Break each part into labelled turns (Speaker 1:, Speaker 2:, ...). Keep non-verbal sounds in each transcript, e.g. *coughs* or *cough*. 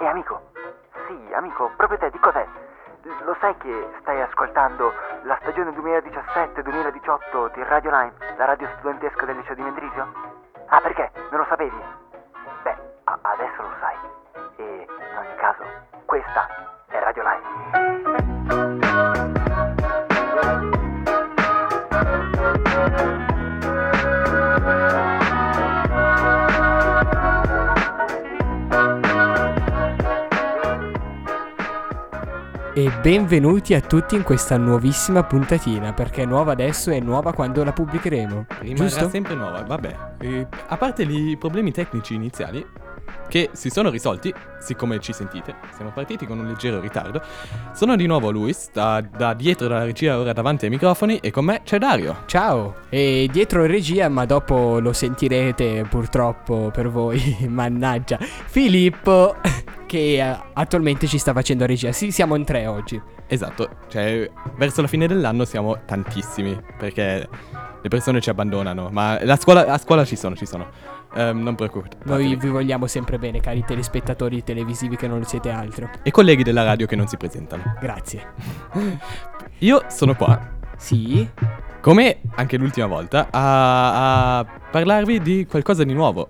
Speaker 1: E amico, sì, amico, proprio te, di cos'è? Lo sai che stai ascoltando la stagione 2017-2018 di Radio Line, la radio studentesca del liceo di Mendrisio? Ah, perché? Non lo sapevi? Beh, a- adesso lo sai. E in ogni caso, questa è Radio Line.
Speaker 2: E benvenuti a tutti in questa nuovissima puntatina, perché è nuova adesso e nuova quando la pubblicheremo.
Speaker 3: Rimarrà
Speaker 2: Giusto?
Speaker 3: sempre nuova, vabbè. Eh, a parte i problemi tecnici iniziali, che si sono risolti, siccome ci sentite, siamo partiti con un leggero ritardo. Sono di nuovo Luis, da, da dietro dalla regia, ora davanti ai microfoni, e con me c'è Dario.
Speaker 2: Ciao! E dietro regia, ma dopo lo sentirete purtroppo per voi, *laughs* mannaggia, Filippo, che eh, attualmente ci sta facendo regia. Sì, siamo in tre oggi.
Speaker 3: Esatto, cioè, verso la fine dell'anno siamo tantissimi, perché le persone ci abbandonano, ma la scuola, a scuola ci sono, ci sono. Ehm, non preoccupatevi.
Speaker 2: Noi vi vogliamo sempre bene, cari telespettatori televisivi che non siete altro.
Speaker 3: E colleghi della radio che non si presentano.
Speaker 2: Grazie. *laughs*
Speaker 3: Io sono qua,
Speaker 2: Sì?
Speaker 3: come anche l'ultima volta, a, a parlarvi di qualcosa di nuovo.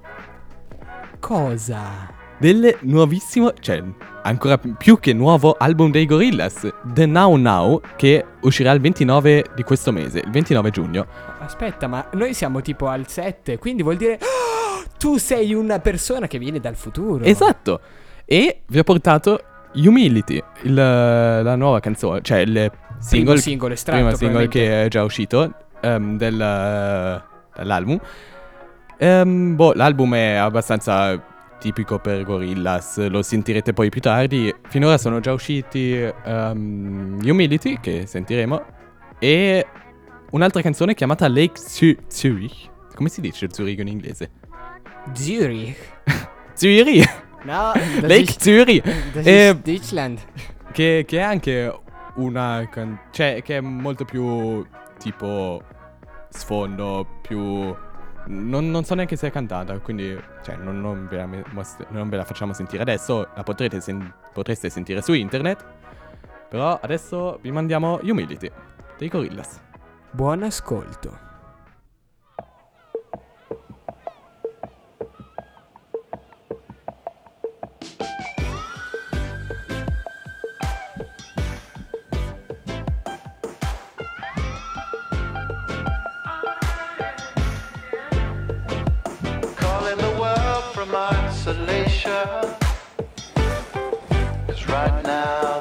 Speaker 2: Cosa?
Speaker 3: Del nuovissimo, cioè ancora più che nuovo album dei Gorillaz, The Now Now, che uscirà il 29 di questo mese, il 29 giugno.
Speaker 2: Aspetta, ma noi siamo tipo al 7, quindi vuol dire... "Ah, tu sei una persona che viene dal futuro.
Speaker 3: Esatto! E vi ho portato Humility, il- la nuova canzone, cioè il single,
Speaker 2: singolo estratto,
Speaker 3: primo single che è già uscito ehm, del- dall'album. Ehm, boh, l'album è abbastanza tipico per Gorillaz, lo sentirete poi più tardi. Finora sono già usciti ehm, Humility, che sentiremo, e un'altra canzone chiamata Lake Zu- Zurich. Come si dice Zurigo in inglese?
Speaker 2: Zurich. *laughs*
Speaker 3: Zurich!
Speaker 2: No, *laughs*
Speaker 3: Lake Zurich!
Speaker 2: Das
Speaker 3: Eh,
Speaker 2: Deutschland.
Speaker 3: Che, che è anche una. can- cioè, che è molto più tipo sfondo, più. Non, non so neanche se è cantata, quindi. Cioè, non, non ve la, non ve la facciamo sentire adesso. La sen- potreste sentire su internet. Però adesso vi mandiamo Humility dei Gorillaz.
Speaker 2: Buon ascolto.
Speaker 4: consolation. Cause right now.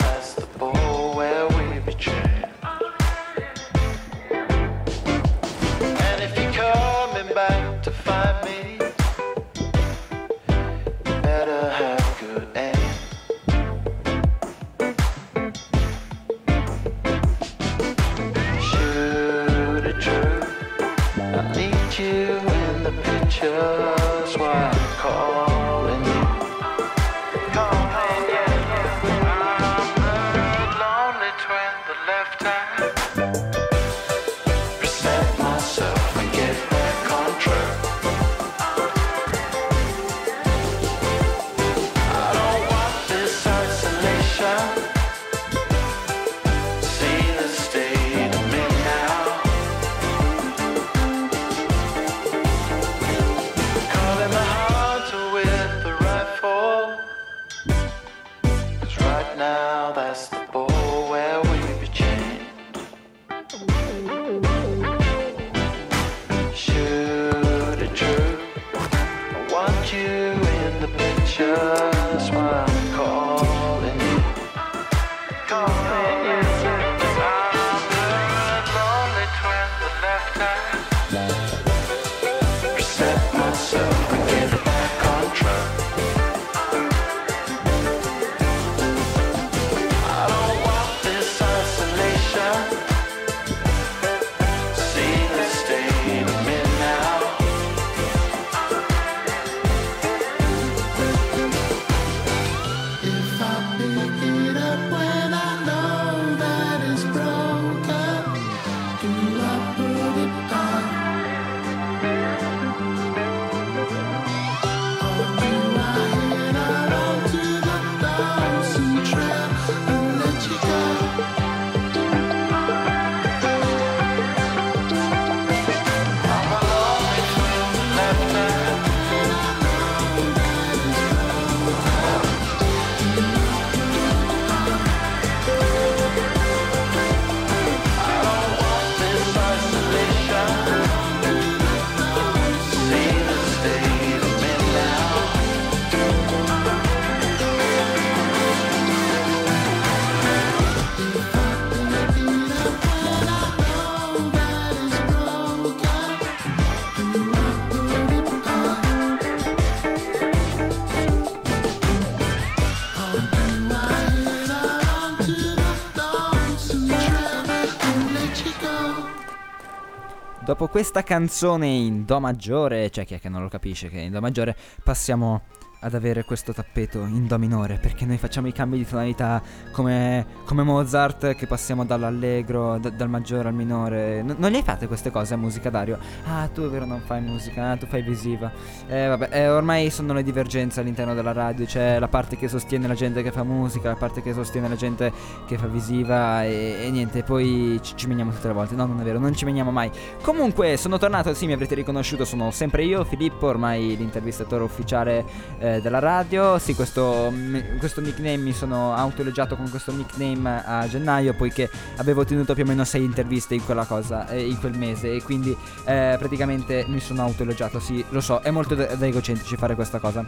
Speaker 5: Dopo questa canzone in Do maggiore, cioè chi è che non lo capisce che è in Do maggiore, passiamo ad avere questo tappeto in Do minore, perché noi facciamo i cambi di tonalità come, come Mozart, che passiamo dall'allegro, da- dal maggiore al minore. N- non le fate queste cose a musica, Dario? Ah, tu è vero non fai musica, ah, tu fai visiva. Eh, vabbè, eh, ormai sono le divergenze all'interno della radio, c'è la parte che sostiene la gente che fa musica, la parte che sostiene la gente che fa visiva e, e niente, poi ci, ci meniamo tutte le volte. No, non è vero, non ci meniamo mai. Comunque, sono tornato, sì, mi avrete riconosciuto, sono sempre io, Filippo, ormai l'intervistatore ufficiale eh, della radio. Sì, questo, questo nickname mi sono autoelogiato con questo nickname a gennaio, poiché avevo tenuto più o meno sei interviste in quella cosa, eh, in quel mese, e quindi eh, praticamente mi sono autoelogiato, sì, lo so, è molto da da egocentrici fare questa cosa.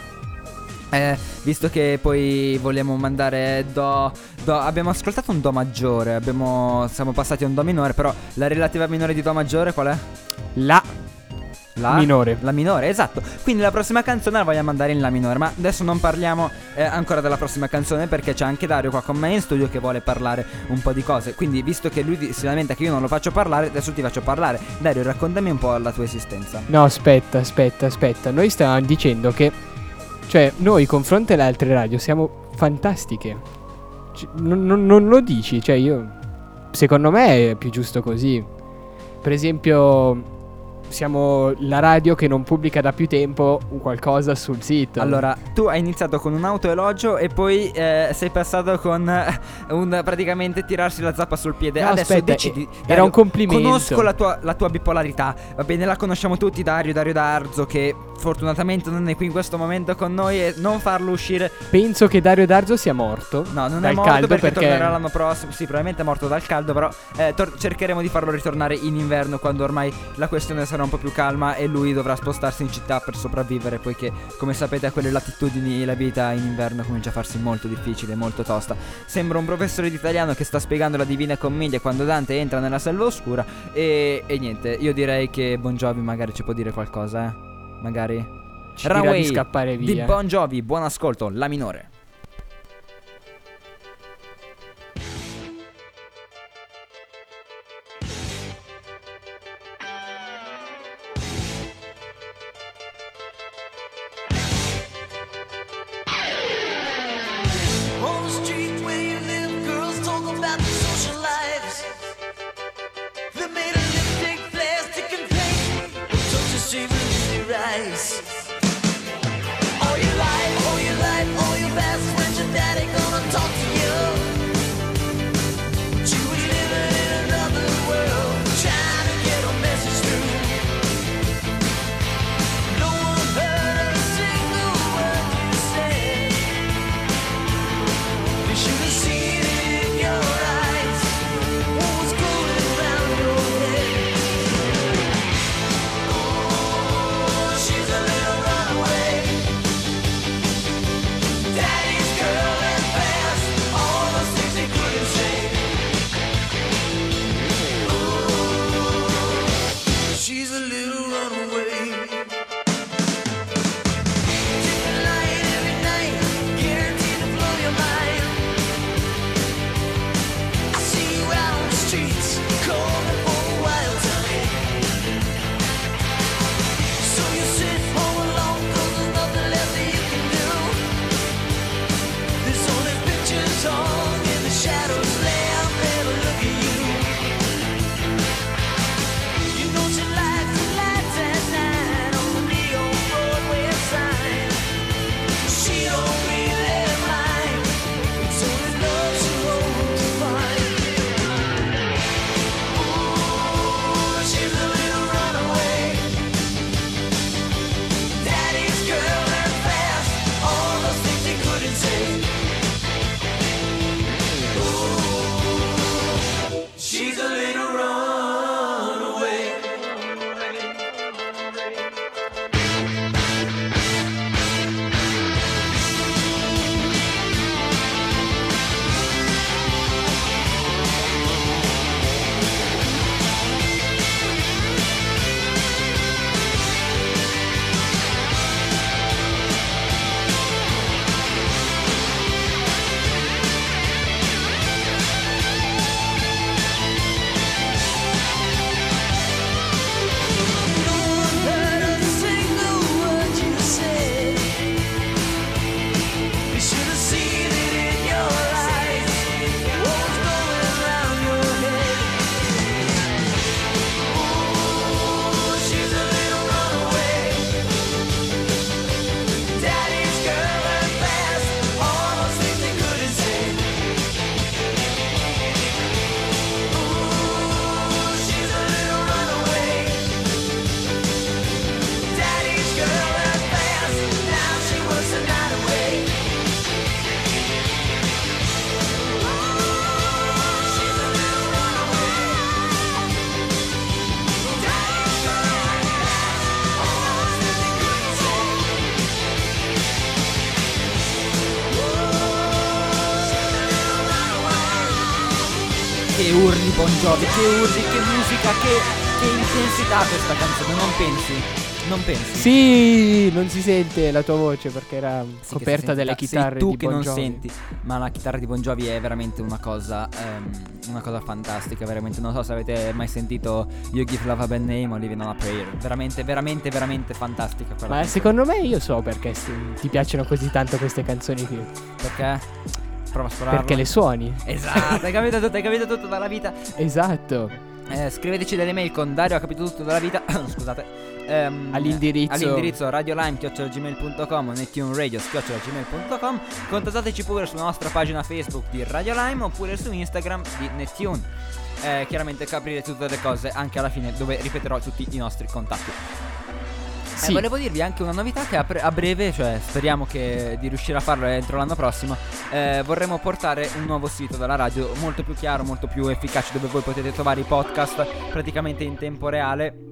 Speaker 5: Eh, visto che poi vogliamo mandare do, do- Abbiamo ascoltato un Do maggiore abbiamo, Siamo passati a un Do minore Però la relativa minore di Do maggiore qual è?
Speaker 2: La
Speaker 5: La
Speaker 2: minore.
Speaker 5: La minore, esatto Quindi la prossima canzone la vogliamo mandare in La minore Ma adesso non parliamo eh, ancora della prossima canzone Perché c'è anche Dario qua con me in studio Che vuole parlare un po' di cose Quindi visto che lui si lamenta che io non lo faccio parlare Adesso ti faccio parlare Dario raccontami un po' la tua esistenza
Speaker 2: No, aspetta, aspetta, aspetta. Noi stavamo dicendo che. Cioè, noi con fronte alle altre radio siamo fantastiche. Cioè, non, non- non lo dici, cioè io. Secondo me è più giusto così. Per esempio. Siamo la radio che non pubblica da più tempo qualcosa sul sito.
Speaker 5: Allora, tu hai iniziato con un autoelogio e poi eh, sei passato con *laughs* un praticamente tirarsi la zappa sul piede.
Speaker 2: No,
Speaker 5: Adesso
Speaker 2: aspetta,
Speaker 5: decidi.
Speaker 2: era
Speaker 5: Dario,
Speaker 2: un complimento.
Speaker 5: Conosco la tua, la tua bipolarità. Va bene, la conosciamo tutti. Dario, Dario D'Arzo, che fortunatamente non è qui in questo momento con noi e non farlo uscire.
Speaker 2: Penso che Dario Darzo sia morto.
Speaker 5: No, non
Speaker 2: dal
Speaker 5: è morto
Speaker 2: caldo
Speaker 5: perché,
Speaker 2: perché
Speaker 5: tornerà l'anno prossimo. Sì, probabilmente è morto dal caldo, però eh, tor- cercheremo di farlo ritornare in inverno quando ormai la questione sarà un po' più calma e lui dovrà spostarsi in città per sopravvivere, poiché come sapete a quelle latitudini la vita in inverno comincia a farsi molto difficile, molto tosta. Sembra un professore di italiano che sta spiegando la Divina Commedia quando Dante entra nella selva oscura e, e niente, io direi che Bon Jovi magari ci può dire qualcosa, eh? Magari
Speaker 2: Ci
Speaker 5: Runway
Speaker 2: di scappare
Speaker 5: di
Speaker 2: via.
Speaker 5: Bon Jovi, buon ascolto, la minore. Jovi, che urli, che musica, che, che intensità questa canzone, non pensi? Non pensi?
Speaker 2: Sì, non si sente la tua voce perché era
Speaker 5: Sì,
Speaker 2: coperta dalle
Speaker 5: da-
Speaker 2: chitarre
Speaker 5: tu
Speaker 2: di
Speaker 5: che
Speaker 2: Bon
Speaker 5: non
Speaker 2: Jovi.
Speaker 5: senti, ma la chitarra di Bon Jovi è veramente una cosa ehm, una cosa fantastica, veramente non so se avete mai sentito You Give Love a Bad Name o Living on a Prayer, veramente veramente veramente fantastica
Speaker 2: Ma
Speaker 5: canzone.
Speaker 2: secondo me io so perché ti piacciono così tanto queste canzoni qui.
Speaker 5: perché prova a spararla.
Speaker 2: Perché le suoni.
Speaker 5: Esatto, hai capito *laughs* tutto, hai capito tutto dalla vita.
Speaker 2: Esatto.
Speaker 5: Eh, scriveteci delle mail con Dario, ha capito tutto dalla vita. *coughs* Scusate. Ehm,
Speaker 2: All'indirizzo-
Speaker 5: all'indirizzo radiolime.gmail.com nettuneradio.gmail.com Contattateci pure sulla nostra pagina Facebook di Radio Lime oppure su Instagram di Nettune. Eh, chiaramente capirete tutte le cose anche alla fine dove ripeterò tutti i nostri contatti.
Speaker 2: Sì.
Speaker 5: Eh, volevo dirvi anche una novità che a, pre- a breve, cioè speriamo che di riuscire a farlo entro l'anno prossimo, eh, vorremmo portare un nuovo sito dalla radio molto più chiaro, molto più efficace, dove voi potete trovare i podcast praticamente in tempo reale.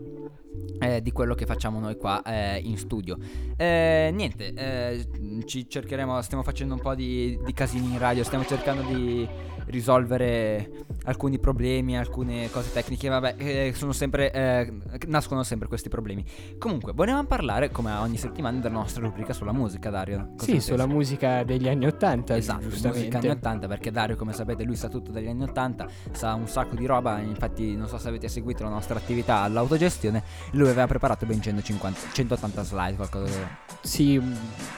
Speaker 5: eh, di quello che facciamo noi qua eh, in studio. Eh, niente, eh, ci cercheremo, stiamo facendo un po' di, di casini in radio, stiamo cercando di risolvere alcuni problemi, alcune cose tecniche, vabbè, eh, sono sempre, eh, nascono sempre questi problemi. Comunque, volevamo parlare, come ogni settimana, della nostra rubrica sulla musica, Dario. Cosa
Speaker 2: Sì, sulla
Speaker 5: pensi?
Speaker 2: musica degli anni Ottanta,
Speaker 5: Esatto, musica
Speaker 2: giustamente.
Speaker 5: anni 80 perché Dario come sapete lui sa tutto degli anni 80 sa un sacco di roba infatti non so se avete seguito la nostra attività all'autogestione lui aveva preparato ben 150, 180 slide qualcosa
Speaker 2: Sì, mm,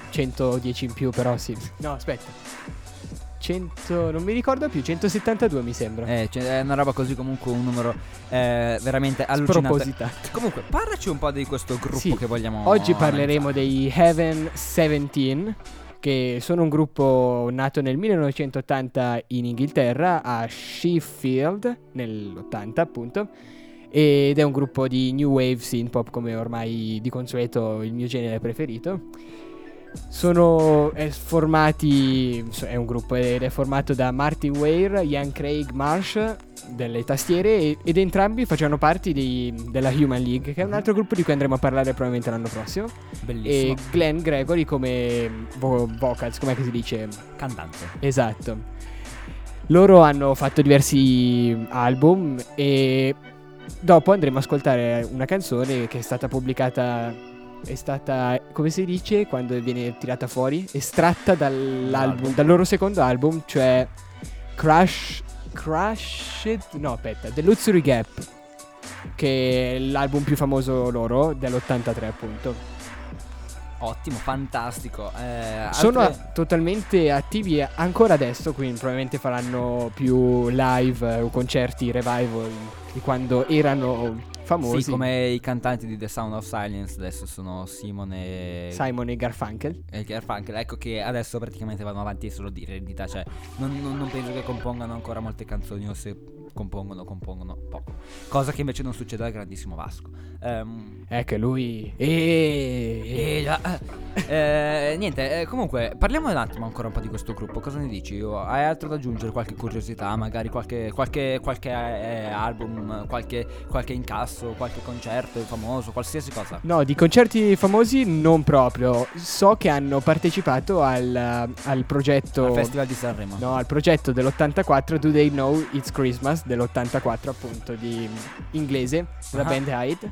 Speaker 2: 110 in più, però sì. No, aspetta. 100, non mi ricordo più, 172 mi sembra.
Speaker 5: eh, cioè, è una roba così comunque un numero eh, veramente allucinante comunque parlaci un po' di questo gruppo
Speaker 2: Sì,
Speaker 5: che vogliamo
Speaker 2: Oggi parleremo
Speaker 5: analizzare.
Speaker 2: dei Heaven 17, che sono un gruppo nato nel 1980 in Inghilterra, a Sheffield, nell'80 appunto. Ed è un gruppo di new wave synth pop come ormai di consueto il mio genere preferito. Sono è formati, è un gruppo ed è formato da Martin Ware, Ian Craig Marsh delle tastiere ed entrambi facevano parte dei- della Human League, che è un altro gruppo di cui andremo a parlare probabilmente l'anno prossimo.
Speaker 5: bellissimo
Speaker 2: E Glenn Gregory come vo- vocals, come si dice?
Speaker 5: cantante
Speaker 2: Esatto. Loro hanno fatto diversi album e dopo andremo a ascoltare una canzone che è stata pubblicata è stata, come si dice, quando viene tirata fuori, estratta dall'album, dal loro secondo album, cioè Crash Crashed, no, aspetta, The Luxury Gap, che è l'album più famoso loro dell'83 appunto.
Speaker 5: ottimo fantastico eh,
Speaker 2: Sono
Speaker 5: altre-
Speaker 2: a- totalmente attivi ancora adesso, quindi probabilmente faranno più live eh, o concerti, revival di quando erano famosi.
Speaker 5: sì, come i cantanti di The Sound of Silence adesso sono Simon e
Speaker 2: Simon e Garfunkel.
Speaker 5: E Garfunkel, ecco che adesso praticamente vanno avanti solo di eredità, cioè non, non- non penso che compongano ancora molte canzoni o se compongono, compongono poco. Cosa che invece non succede al grandissimo Vasco. Ehm,
Speaker 2: Ecco, lui. E...
Speaker 5: e già, eh, niente, eh, comunque parliamo un attimo ancora un po' di questo gruppo, cosa ne dici? Hai altro da aggiungere? Qualche curiosità, magari qualche, qualche, qualche eh, album, qualche, qualche incasso, qualche concerto famoso, qualsiasi cosa?
Speaker 2: No, di concerti famosi non proprio. So che hanno partecipato al, al progetto.
Speaker 5: Al Festival di Sanremo.
Speaker 2: No, al progetto dell'84 Do They Know It's Christmas dell'84 appunto di inglese, la
Speaker 5: Ah.
Speaker 2: band Hyde.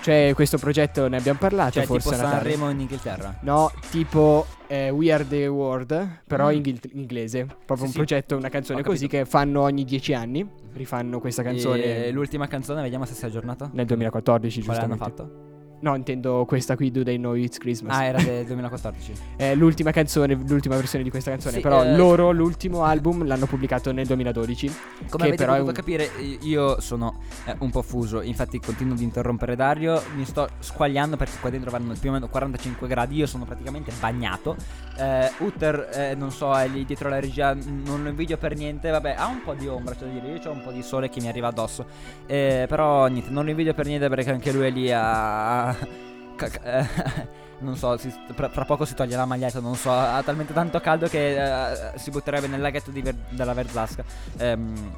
Speaker 2: Cioè questo progetto ne abbiamo parlato
Speaker 5: Cioè
Speaker 2: forse
Speaker 5: tipo. Sanremo in Inghilterra.
Speaker 2: No, tipo eh, We Are The World, però
Speaker 5: Mm.
Speaker 2: in inglese. Proprio
Speaker 5: Sì,
Speaker 2: un
Speaker 5: sì.
Speaker 2: progetto, una canzone
Speaker 5: Ho
Speaker 2: così
Speaker 5: capito.
Speaker 2: che fanno ogni dieci anni. Rifanno questa canzone
Speaker 5: E l'ultima canzone, vediamo se si è aggiornata.
Speaker 2: nel 2014,
Speaker 5: Quale hanno fatto?
Speaker 2: No, intendo questa qui Do They Know It's Christmas.
Speaker 5: Ah, era del *laughs* 2014.
Speaker 2: È l'ultima canzone, l'ultima versione di questa canzone.
Speaker 5: Sì,
Speaker 2: però
Speaker 5: eh,
Speaker 2: loro l'ultimo album l'hanno pubblicato nel 2012.
Speaker 5: Come
Speaker 2: che
Speaker 5: avete
Speaker 2: però
Speaker 5: potuto
Speaker 2: un-
Speaker 5: capire, io sono eh, un po' fuso. Infatti, continuo ad interrompere Dario. Mi sto squagliando perché qua dentro vanno più o meno 45 gradi. Io sono praticamente bagnato. Eh, Utter, eh, non so, è lì dietro la regia. Non lo invidio per niente. Vabbè, ha un po' di ombra, da dire. Io ho un po' di sole che mi arriva addosso. Eh, però, niente, non lo invidio per niente perché anche lui è lì a. *laughs* *laughs* non so, si- tra, tra poco si toglie la maglietta, non so, ha talmente tanto caldo che eh, si butterebbe nel laghetto Ver- della Verzasca ehm,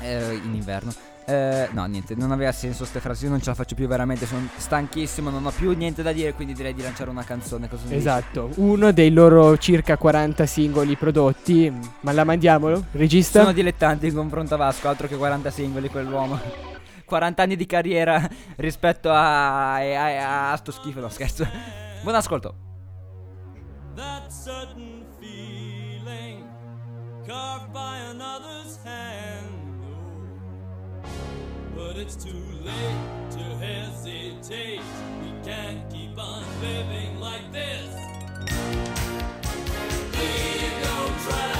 Speaker 5: eh, in inverno. Eh, no, niente, non aveva senso ste frasi, io non ce la faccio più veramente, sono stanchissimo, non ho più niente da dire, quindi direi di lanciare una canzone. Cosa ne dici?
Speaker 2: Esatto, uno dei loro circa 40 singoli prodotti. Ma la mandiamolo? Regista?
Speaker 5: Sono dilettanti in confronto a Vasco, altro che 40 singoli quell'uomo. *laughs* 40 anni di carriera rispetto a, a, a, a sto schifo, no scherzo. Buon ascolto.
Speaker 6: that certain feeling carved by another's hand. But it's too late to hesitate. We can't keep on living like this. No track.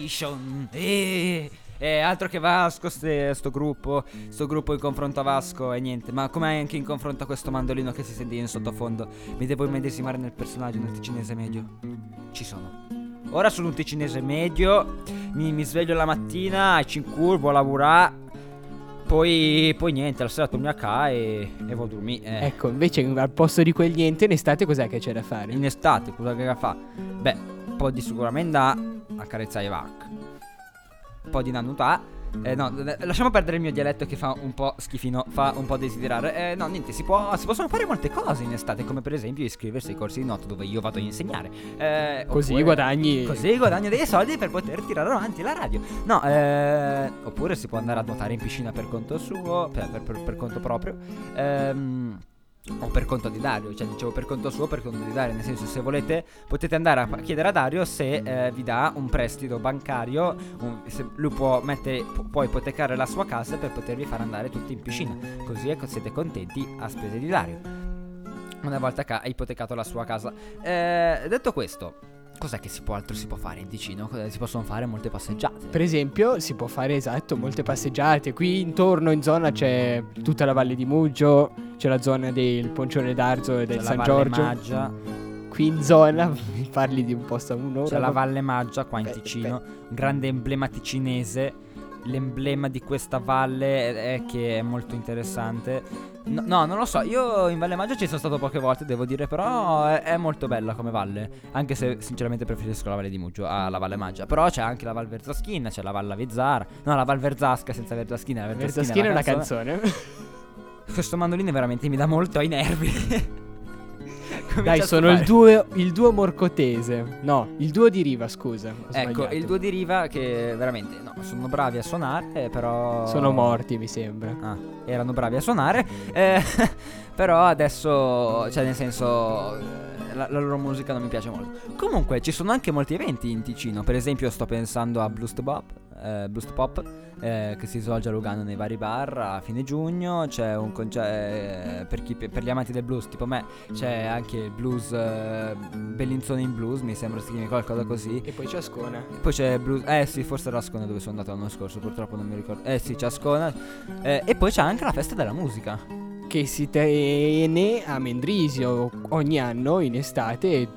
Speaker 6: Temptation.
Speaker 5: E eh, altro che Vasco, ste- sto gruppo, sto gruppo in confronto a Vasco e niente. Ma come anche in confronto a questo mandolino che si sente in sottofondo, mi devo immedesimare nel personaggio, nel ticinese medio. Ci sono. Ora sono un ticinese medio, mi, mi sveglio la mattina, ci incurvo a lavorare. Poi, poi niente, la sera torno a casa e, e vado a dormire. eh.
Speaker 2: Ecco, invece al posto di quel niente in estate cos'è che c'è da fare?
Speaker 5: In estate cosa che fa? Beh, un po' di sicuramente da accarezzare i vac. Un po' di nannutà. Eh, no, eh, lasciamo perdere il mio dialetto che fa un po' schifino, fa un po' desiderare. Eh, no, niente, si, può, si possono fare molte cose in estate, come per esempio iscriversi ai corsi di notte dove io vado a insegnare. Eh,
Speaker 2: Così
Speaker 5: oppure-
Speaker 2: guadagni.
Speaker 5: Così guadagno dei soldi per poter tirare avanti la radio. No, eh, oppure si può andare a nuotare in piscina per conto suo, per, per- per- per conto proprio. Ehm, o per conto di Dario, cioè dicevo per conto suo, per conto di Dario, nel senso se volete potete andare a chiedere a Dario se eh, vi dà un prestito bancario, un- se lui può mettere, pu- può ipotecare la sua casa per potervi far andare tutti in piscina, così siete contenti a spese di Dario. Una volta che ha ipotecato la sua casa. Eh, detto questo, cos'è che si può, altro si può fare in Ticino? Si possono fare molte passeggiate.
Speaker 2: Per esempio, si può fare esatto molte passeggiate. Qui intorno in zona c'è tutta la Valle di Muggio, c'è la zona del Poncione d'Arzo e del
Speaker 5: C'è la
Speaker 2: San
Speaker 5: Valle
Speaker 2: Giorgio.
Speaker 5: Maggia,
Speaker 2: Qui in zona mi *laughs* parli di un posto a un'ora.
Speaker 5: c'è la Valle Maggia qua in
Speaker 2: Beh,
Speaker 5: Ticino, un grande emblema ticinese. L'emblema di questa valle è, che è molto interessante. No, no, non lo so, io in Valle Maggio ci sono stato poche volte, devo dire, però è, è molto bella come valle, anche se sinceramente preferisco la Valle di Muggio alla Valle Maggia. Però c'è anche la Val Verzaschina, c'è la Valle Vezzara, no, la Val Verzasca senza Verzaschina, la
Speaker 2: Verzaschina è una
Speaker 5: canzone.
Speaker 2: canzone.
Speaker 5: Questo mandolino veramente mi dà molto ai nervi. *laughs*
Speaker 2: Dai, sono il duo, il duo morcotese. No, il duo di Riva, scusa.
Speaker 5: Ecco, il duo di Riva che veramente no, sono bravi a suonare, però
Speaker 2: Sono morti, mi sembra.
Speaker 5: Ah, erano bravi a suonare. eh, *laughs* però adesso, cioè, nel senso. eh, La, la loro musica non mi piace molto. Comunque, ci sono anche molti eventi in Ticino. Per esempio, sto pensando a Blues Pop. Eh, Blues Pop eh, che si svolge a Lugano nei vari bar a fine giugno. C'è un concerto per, chi- per gli amanti del blues, tipo me. C'è anche il blues eh, Bellinzone in blues. Mi sembra si chiami qualcosa così.
Speaker 2: E poi c'è Ascona.
Speaker 5: E Poi c'è Blues. Eh sì, forse era Ascona dove sono andato l'anno scorso. Purtroppo non mi ricordo. Eh sì, c'è Ascona. Eh, e poi c'è anche la festa della musica.
Speaker 2: Che si tiene a Mendrisio ogni anno in estate.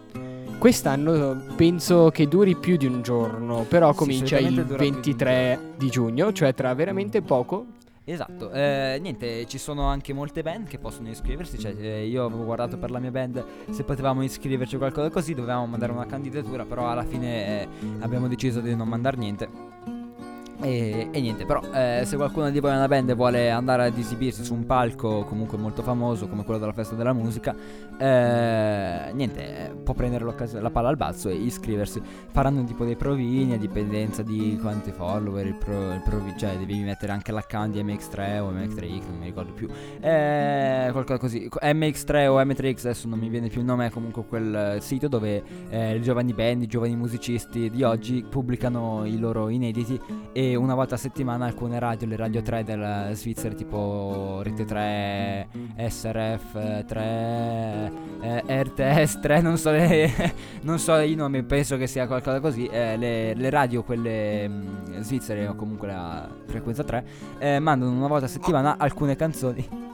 Speaker 2: Quest'anno penso che duri più di un giorno, però comincia il
Speaker 5: solitamente dura più di un
Speaker 2: 23 di giugno, cioè tra veramente poco.
Speaker 5: Esatto, eh, niente, ci sono anche molte band che possono iscriversi, cioè eh, io avevo guardato per la mia band se potevamo iscriverci o qualcosa così, dovevamo mandare una candidatura, però alla fine eh, abbiamo deciso di non mandare niente. E, e niente, però eh, se qualcuno di voi è una band e vuole andare ad esibirsi su un palco comunque molto famoso come quello della festa della musica, eh, niente, eh, può prendere la palla al balzo e iscriversi. Faranno tipo dei provini a dipendenza di quanti follower, il pro- il provi- cioè devi mettere anche l'account di MX3 o MX3X, non mi ricordo più. Eh, qualcosa così. MX3 o M3X, adesso non mi viene più il nome, è comunque quel eh, sito dove eh, i giovani band, i giovani musicisti di oggi pubblicano i loro inediti e una volta a settimana alcune radio, le radio 3 della Svizzera tipo Rete 3, SRF 3, eh, RTS 3, non so, le- *laughs* non so i nomi, penso che sia qualcosa così, eh, le, le radio quelle mh, svizzere o comunque la frequenza 3 eh, mandano una volta a settimana alcune canzoni.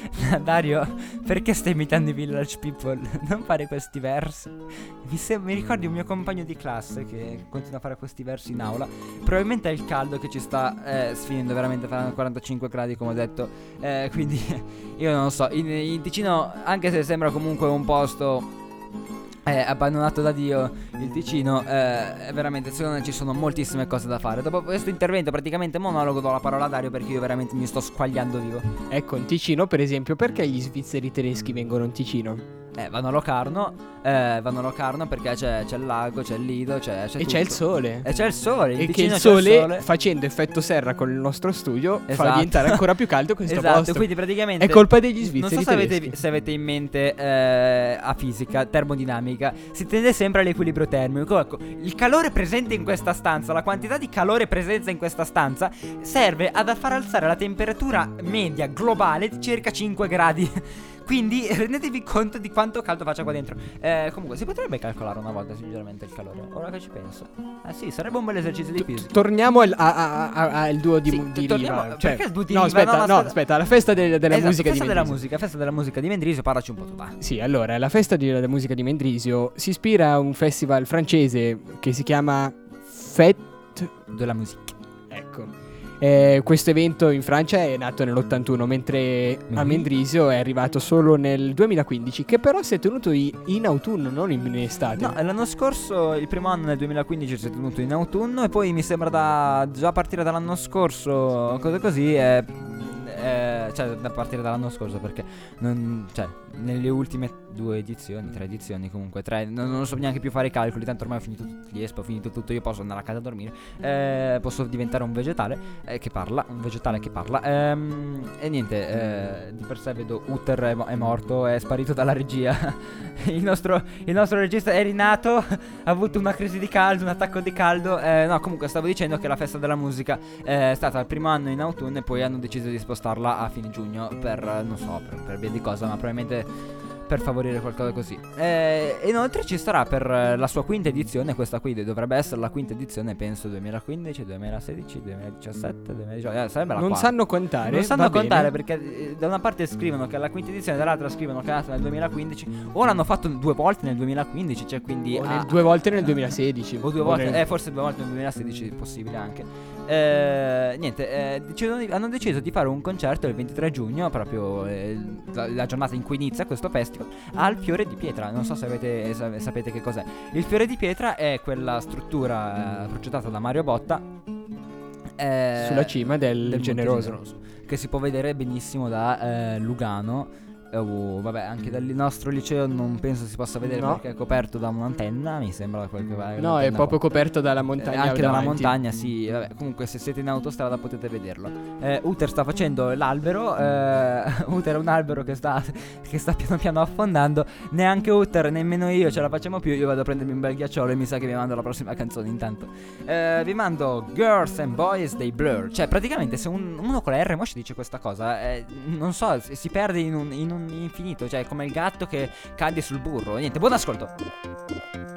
Speaker 5: *laughs* Dario, perché stai imitando i Village People? *laughs* Non fare questi versi. Mi, sem- mi ricordi un mio compagno di classe che continua a fare questi versi in aula. Probabilmente è il caldo che ci sta eh, sfinendo, veramente faranno 45 gradi come ho detto. Eh, quindi *laughs* io non lo so. In, in Ticino, anche se sembra comunque un posto eh, abbandonato da Dio il Ticino, eh, veramente secondo me ci sono moltissime cose da fare. Dopo questo intervento praticamente monologo do la parola a Dario perché io veramente mi sto squagliando vivo.
Speaker 2: Ecco, in Ticino, per esempio, perché gli svizzeri tedeschi vengono in Ticino?
Speaker 5: Eh, vanno a Locarno, eh, vanno a Locarno perché c'è, c'è il lago, c'è il lido, c'è, c'è
Speaker 2: e c'è il
Speaker 5: tutto.
Speaker 2: sole.
Speaker 5: E c'è il sole,
Speaker 2: E che il
Speaker 5: c'è
Speaker 2: sole, facendo effetto serra con il nostro studio, fa
Speaker 5: Esatto.
Speaker 2: diventare ancora più caldo questo
Speaker 5: esatto,
Speaker 2: posto.
Speaker 5: quindi praticamente
Speaker 2: È colpa degli
Speaker 5: Non
Speaker 2: svizzeri
Speaker 5: so se avete, se avete in mente eh, a fisica, termodinamica, si tende sempre all'equilibrio termico. Ecco, il calore presente in questa stanza, la quantità di calore presenza in questa stanza, serve ad far alzare la temperatura media globale di circa 5 gradi. Quindi *laughs* rendetevi conto di quanto caldo faccia qua dentro. Eh, comunque, si potrebbe calcolare una volta, sinceramente, il calore. Ora che ci penso. Eh sì, sarebbe un bel esercizio di fisica.
Speaker 2: Torniamo al, a- a- a- duo di,
Speaker 5: Sì,
Speaker 2: di
Speaker 5: torniamo-
Speaker 2: Riva. Cioè,
Speaker 5: perché di
Speaker 2: no,
Speaker 5: Riva?
Speaker 2: aspetta,
Speaker 5: No,
Speaker 2: no,
Speaker 5: aspetta.
Speaker 2: la festa del- della
Speaker 5: Esatto,
Speaker 2: musica
Speaker 5: festa
Speaker 2: di
Speaker 5: della
Speaker 2: Mendrisio.
Speaker 5: musica, festa della musica di Mendrisio, parlaci un po' tu.
Speaker 2: Sì, allora, la festa di- della musica di Mendrisio si ispira a un festival francese che si chiama Fête
Speaker 5: Della musica.
Speaker 2: Ecco. Eh, questo evento in Francia è nato nell'81, mentre a
Speaker 5: Mhm.
Speaker 2: Mendrisio è arrivato solo nel 2015, che però si è tenuto in autunno, non in estate.
Speaker 5: No, l'anno scorso, il primo anno nel 2015 si è tenuto in autunno e poi mi sembra da già a partire dall'anno scorso, cose così, eh, eh, cioè da partire dall'anno scorso perché non, cioè, nelle ultime due edizioni, tre edizioni comunque, tre, non, non so neanche più fare i calcoli, tanto ormai ho finito tutti gli espo, ho finito tutto, io posso andare a casa a dormire, eh, posso diventare un vegetale eh, che parla, un vegetale che parla, ehm, e niente, eh, di per sé vedo Uther è, è morto, è sparito dalla regia, *laughs* il nostro, il nostro regista è rinato, ha avuto una crisi di caldo, un attacco di caldo. Eh, no, comunque stavo dicendo che la festa della musica eh, è stata il primo anno in autunno e poi hanno deciso di spostarla a fine giugno per, non so, per, per via di cosa, ma probabilmente per favorire qualcosa così. Eh, inoltre ci sarà per la sua quinta edizione, questa qui dovrebbe essere la quinta edizione, penso 2015, 2016, 2017, 2018, eh, sarebbe la
Speaker 2: non
Speaker 5: quarta.
Speaker 2: sanno contare.
Speaker 5: Non sanno
Speaker 2: va bene.
Speaker 5: contare perché eh, da una parte scrivono che è la quinta edizione, dall'altra scrivono che è nata nel 2015. O l'hanno fatto due volte nel 2015, cioè quindi.
Speaker 2: O
Speaker 5: ah,
Speaker 2: nel- due volte nel 2016.
Speaker 5: o due volte,
Speaker 2: nel-
Speaker 5: eh, forse due volte nel 2016 è possibile anche.
Speaker 7: Eh, niente, eh, decidono hanno deciso di fare un concerto il 23 giugno, proprio eh, la, la giornata in cui inizia questo festival, al Fiore di Pietra. Non so se avete, sa- sapete che cos'è. Il Fiore di Pietra è quella struttura eh, progettata da Mario Botta. eh,
Speaker 2: Sulla cima del,
Speaker 7: Monte
Speaker 2: generoso.
Speaker 7: che si può vedere benissimo da eh, Lugano. Eh, oh, vabbè, anche dal nostro liceo non penso si possa vedere
Speaker 2: No.
Speaker 7: perché è coperto da un'antenna, mi sembra quel che va.
Speaker 2: No, è proprio
Speaker 7: qua.
Speaker 2: coperto dalla
Speaker 7: Eh,
Speaker 2: montagna.
Speaker 7: anche dalla
Speaker 2: davanti.
Speaker 7: montagna, sì. Vabbè, comunque, se siete in autostrada potete vederlo. Eh, Uther sta facendo l'albero. eh, *laughs* Uther è un albero che sta, che sta piano piano affondando. Neanche Uther, nemmeno io ce la facciamo più. Io vado a prendermi un bel ghiacciolo e mi sa che vi mando la prossima canzone. Intanto, Eh, vi mando Girls and Boys dei Blur. Cioè, praticamente, se un- uno con la R Mosh dice questa cosa, eh, non so, si si perde in un, in un infinito. Cioè, come il gatto che cade sul burro. Niente, buon ascolto.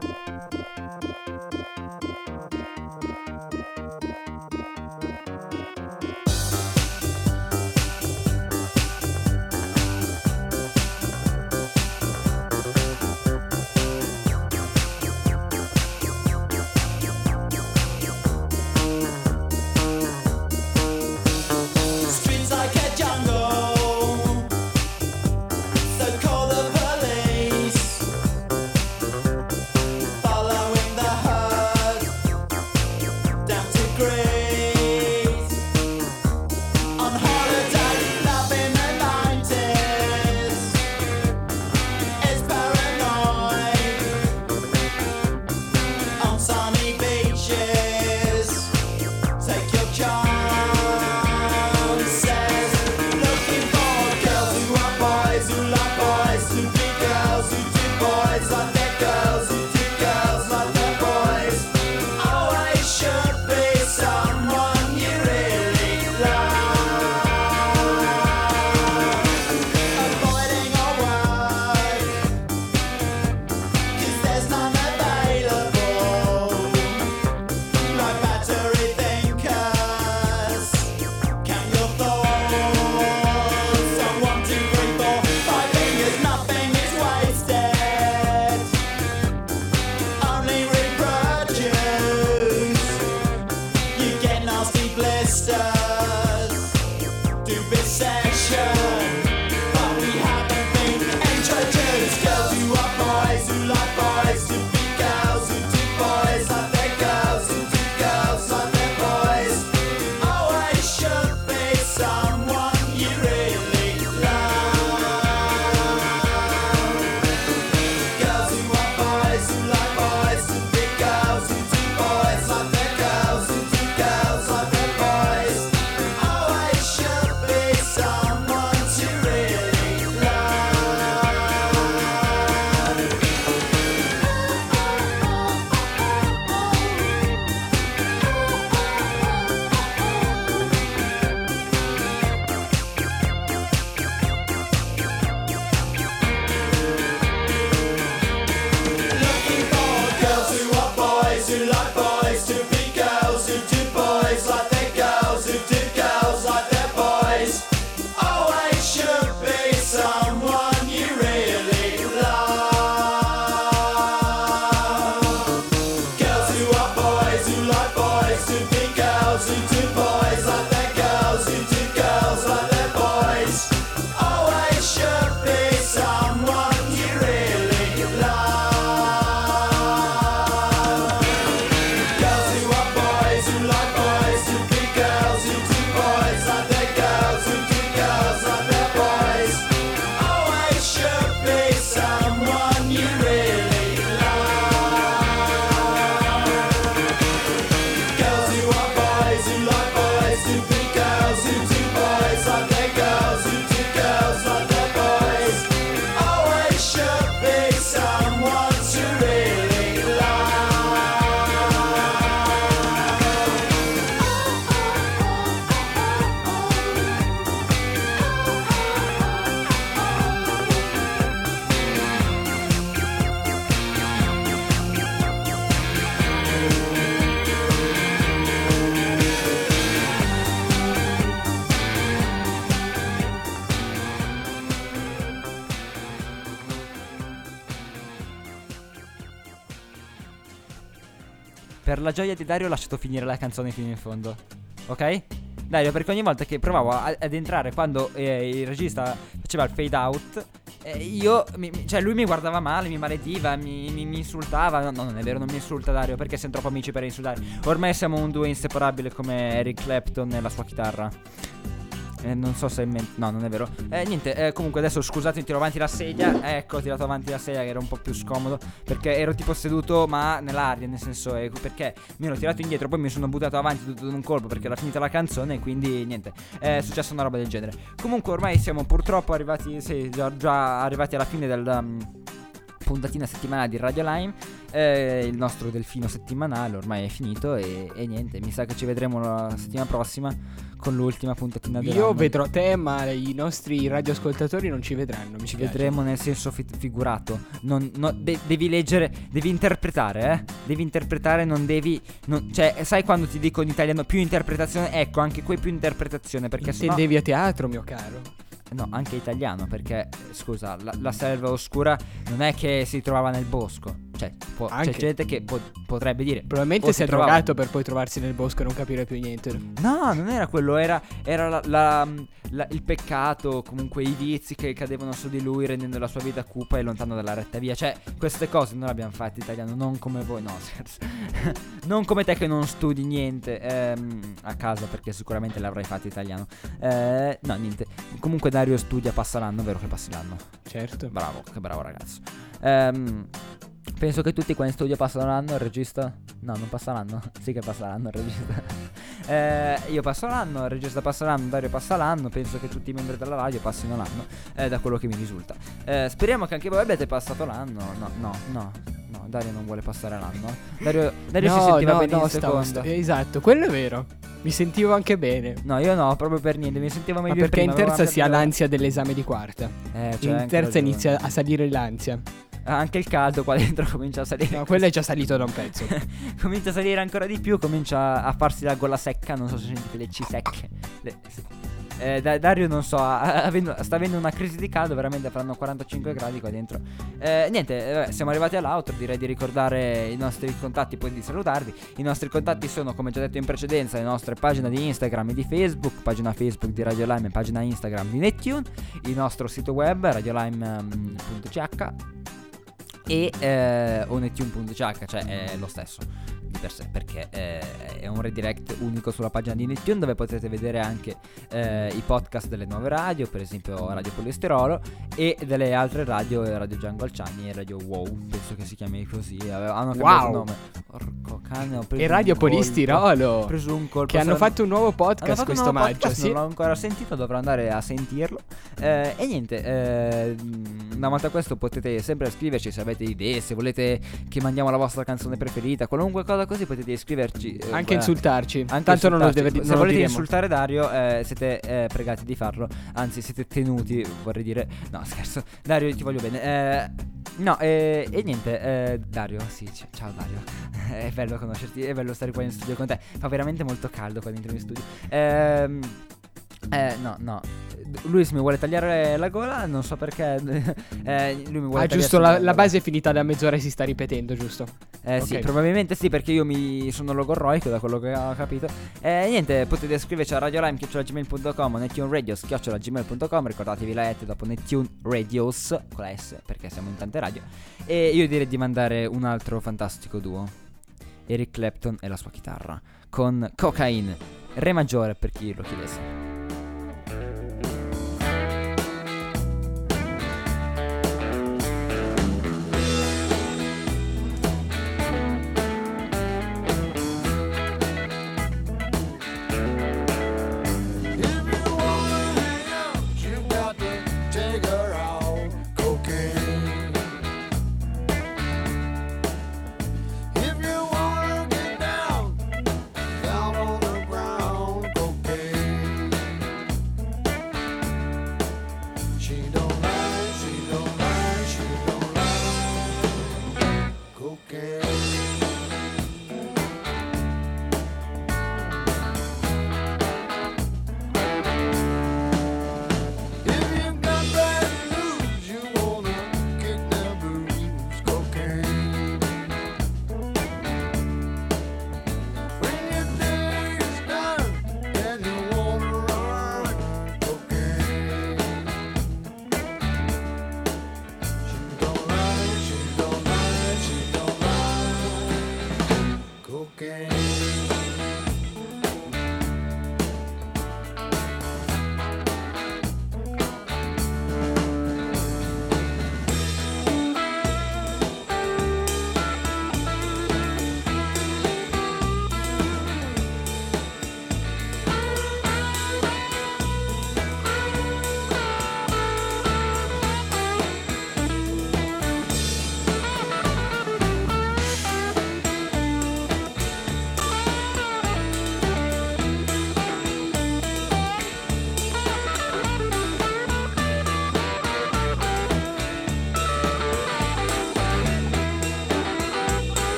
Speaker 5: La gioia di Dario ho lasciato finire la canzone fino in fondo. Ok? Dario, perché ogni volta che provavo ad entrare quando eh, il regista faceva il fade out, eh, io, mi- cioè lui mi guardava male, mi malediva, mi, mi- mi insultava. No, no, non è vero, non mi insulta Dario, perché siamo troppo amici per insultare. Ormai siamo un duo inseparabile come Eric Clapton e la sua chitarra. Eh, non so se è in mente. No, non è vero. Eh, niente, eh, comunque adesso scusate, tiro avanti la sedia. Ecco, ho tirato avanti la sedia che era un po' più scomodo. Perché ero tipo seduto, ma nell'aria, nel senso. eh, perché mi ero tirato indietro, poi mi sono buttato avanti tutto d'un colpo perché era finita la canzone. Quindi niente, è successa una roba del genere. Comunque, ormai siamo purtroppo arrivati. Sì, già, già arrivati alla fine del. um, puntatina settimanale di Radio Lime. Eh, il nostro delfino settimanale ormai è finito. E, e niente, mi sa che ci vedremo la settimana prossima con l'ultima puntatina dell'anno.
Speaker 2: Io vedrò te, ma i nostri radioascoltatori non ci vedranno. Mi
Speaker 5: Ci vedremo nel senso fi- figurato. Non, no, de- devi leggere, devi interpretare, eh. Devi interpretare, non devi. non- cioè, sai quando ti dico in italiano più interpretazione? Ecco, anche qui più interpretazione. Perché sennò.
Speaker 2: Intendevi a teatro, mio caro.
Speaker 5: No, anche italiano, perché scusa, la, la selva oscura non è che si trovava nel bosco. Cioè, può- c'è gente che po- potrebbe dire.
Speaker 2: Probabilmente
Speaker 5: o
Speaker 2: si è
Speaker 5: trovava-
Speaker 2: drogato per poi trovarsi nel bosco e non capire più niente.
Speaker 5: No, non era quello, era, era la- la- la- il peccato, comunque i vizi che cadevano su di lui rendendo la sua vita cupa e lontano dalla retta via. Cioè, queste cose noi le abbiamo fatte italiano, non come voi, no, *laughs* scherzo. non come te che non studi niente ehm, a casa perché sicuramente l'avrai fatto italiano. Eh, no, niente. Comunque Dario studia, passa l'anno, vero che passi l'anno.
Speaker 2: Certo.
Speaker 5: Bravo, che bravo ragazzo. Ehm, penso che tutti qua in studio passano l'anno, il regista... No, non passa l'anno. *laughs* sì che passa l'anno il regista. *laughs* Eh, io passo l'anno, il regista passa l'anno, Dario passa l'anno. Penso che tutti i membri della radio passino l'anno, eh, da quello che mi risulta. Eh, speriamo che anche voi abbiate passato l'anno. No, no, no. No, Dario non vuole passare l'anno. Dario, Dario si
Speaker 2: no,
Speaker 5: sentiva
Speaker 2: no,
Speaker 5: bene
Speaker 2: no,
Speaker 5: in
Speaker 2: stavo-
Speaker 5: seconda.
Speaker 2: sta- esatto, quello è vero. Mi sentivo anche bene.
Speaker 5: No, io no, proprio per niente. Mi sentivo
Speaker 2: Ma
Speaker 5: meglio
Speaker 2: perché in
Speaker 5: prima, avevo
Speaker 2: terza si ha l'ansia dell'esame di quarta.
Speaker 5: Eh, c'è
Speaker 2: in terza inizia a salire l'ansia.
Speaker 5: Anche il caldo qua dentro *laughs* comincia a salire.
Speaker 2: No, quello è già salito da un pezzo. *laughs*
Speaker 5: comincia a salire ancora di più, comincia a farsi la gola secca, non so se sentite le C secche. Le- eh, Da- Dario non so, ha- avendo- sta avendo una crisi di caldo, veramente faranno 45 gradi qua dentro. Eh, niente, eh, siamo arrivati all'outro, direi di ricordare i nostri contatti, poi di salutarvi. I nostri contatti sono, come già detto in precedenza, le nostre pagine di Instagram e di Facebook, pagina Facebook di Radio Lime e pagina Instagram di Nettune, il nostro sito web radiolime.ch e eh, onetune.ch, cioè è lo stesso di per sé, perché eh, è un redirect unico sulla pagina di Netune dove potete vedere anche eh, i podcast delle nuove radio, per esempio Radio Polisterolo e delle altre radio, eh, Radio Django Alciani e Radio Wow, penso che si chiami così, ave- hanno cambiato
Speaker 2: Wow.
Speaker 5: nome. Porco cane, ho preso
Speaker 2: e Radio. Polistirolo.
Speaker 5: Ho preso un colpo.
Speaker 2: Che hanno fatto un nuovo podcast
Speaker 5: un
Speaker 2: questo maggio.
Speaker 5: podcast,
Speaker 2: Sì.
Speaker 5: Non l'ho ancora sentito, dovrò andare a sentirlo. Eh, e niente, eh, una volta questo potete sempre scriverci se avete idee, se volete che mandiamo la vostra canzone preferita, qualunque cosa così potete iscriverci. eh,
Speaker 2: Anche
Speaker 5: eh,
Speaker 2: insultarci.
Speaker 5: anche
Speaker 2: Tanto non lo,
Speaker 5: insultarci.
Speaker 2: deve,
Speaker 5: Se
Speaker 2: non
Speaker 5: volete insultare Dario, eh, siete eh, pregati di farlo. Anzi, siete tenuti, vorrei dire. No, scherzo. Dario, ti voglio bene. Eh, no, eh, e niente, eh, Dario, sì, c- ciao Dario. *laughs* è bello conoscerti, è bello stare qua in studio con te. Fa veramente molto caldo qua dentro in studio. Ehm. Eh, no, no. Luis mi vuole tagliare la gola, non so perché. *laughs* eh, lui mi vuole
Speaker 2: Ah, giusto, la, la base è finita da mezz'ora e si sta ripetendo, giusto?
Speaker 5: Eh sì,
Speaker 2: Ok.
Speaker 5: probabilmente sì, perché io mi sono logorroico da quello che ho capito. E niente, potete scriverci a radiolime.gmail.com o nettunradios.gmail.com Ricordatevi la et dopo Nettune Radios con la S, perché siamo in tante radio. E io direi di mandare un altro fantastico duo. Eric Clapton e la sua chitarra. Con Cocaine. Re maggiore per chi lo chiedesse.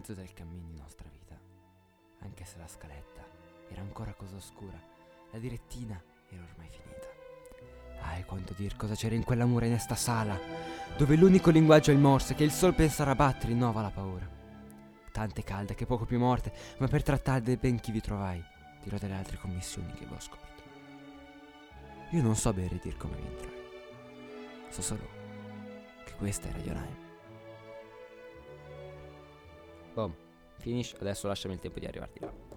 Speaker 5: Mezzo del cammino di nostra vita, anche se la scaletta era ancora cosa oscura, la direttina era ormai finita. Ah, e quanto dir cosa c'era in quella mura in esta sala, dove l'unico linguaggio è il morse che il sol pensare a battere rinnova la paura. Tante calde che poco più morte, ma per trattare dei ben chi vi trovai, dirò delle altre commissioni che vi ho scorto. Io non so bene dir come vi entrai. So solo che questa Radio Lime. Boom, finish, adesso lasciami il tempo di arrivarti là.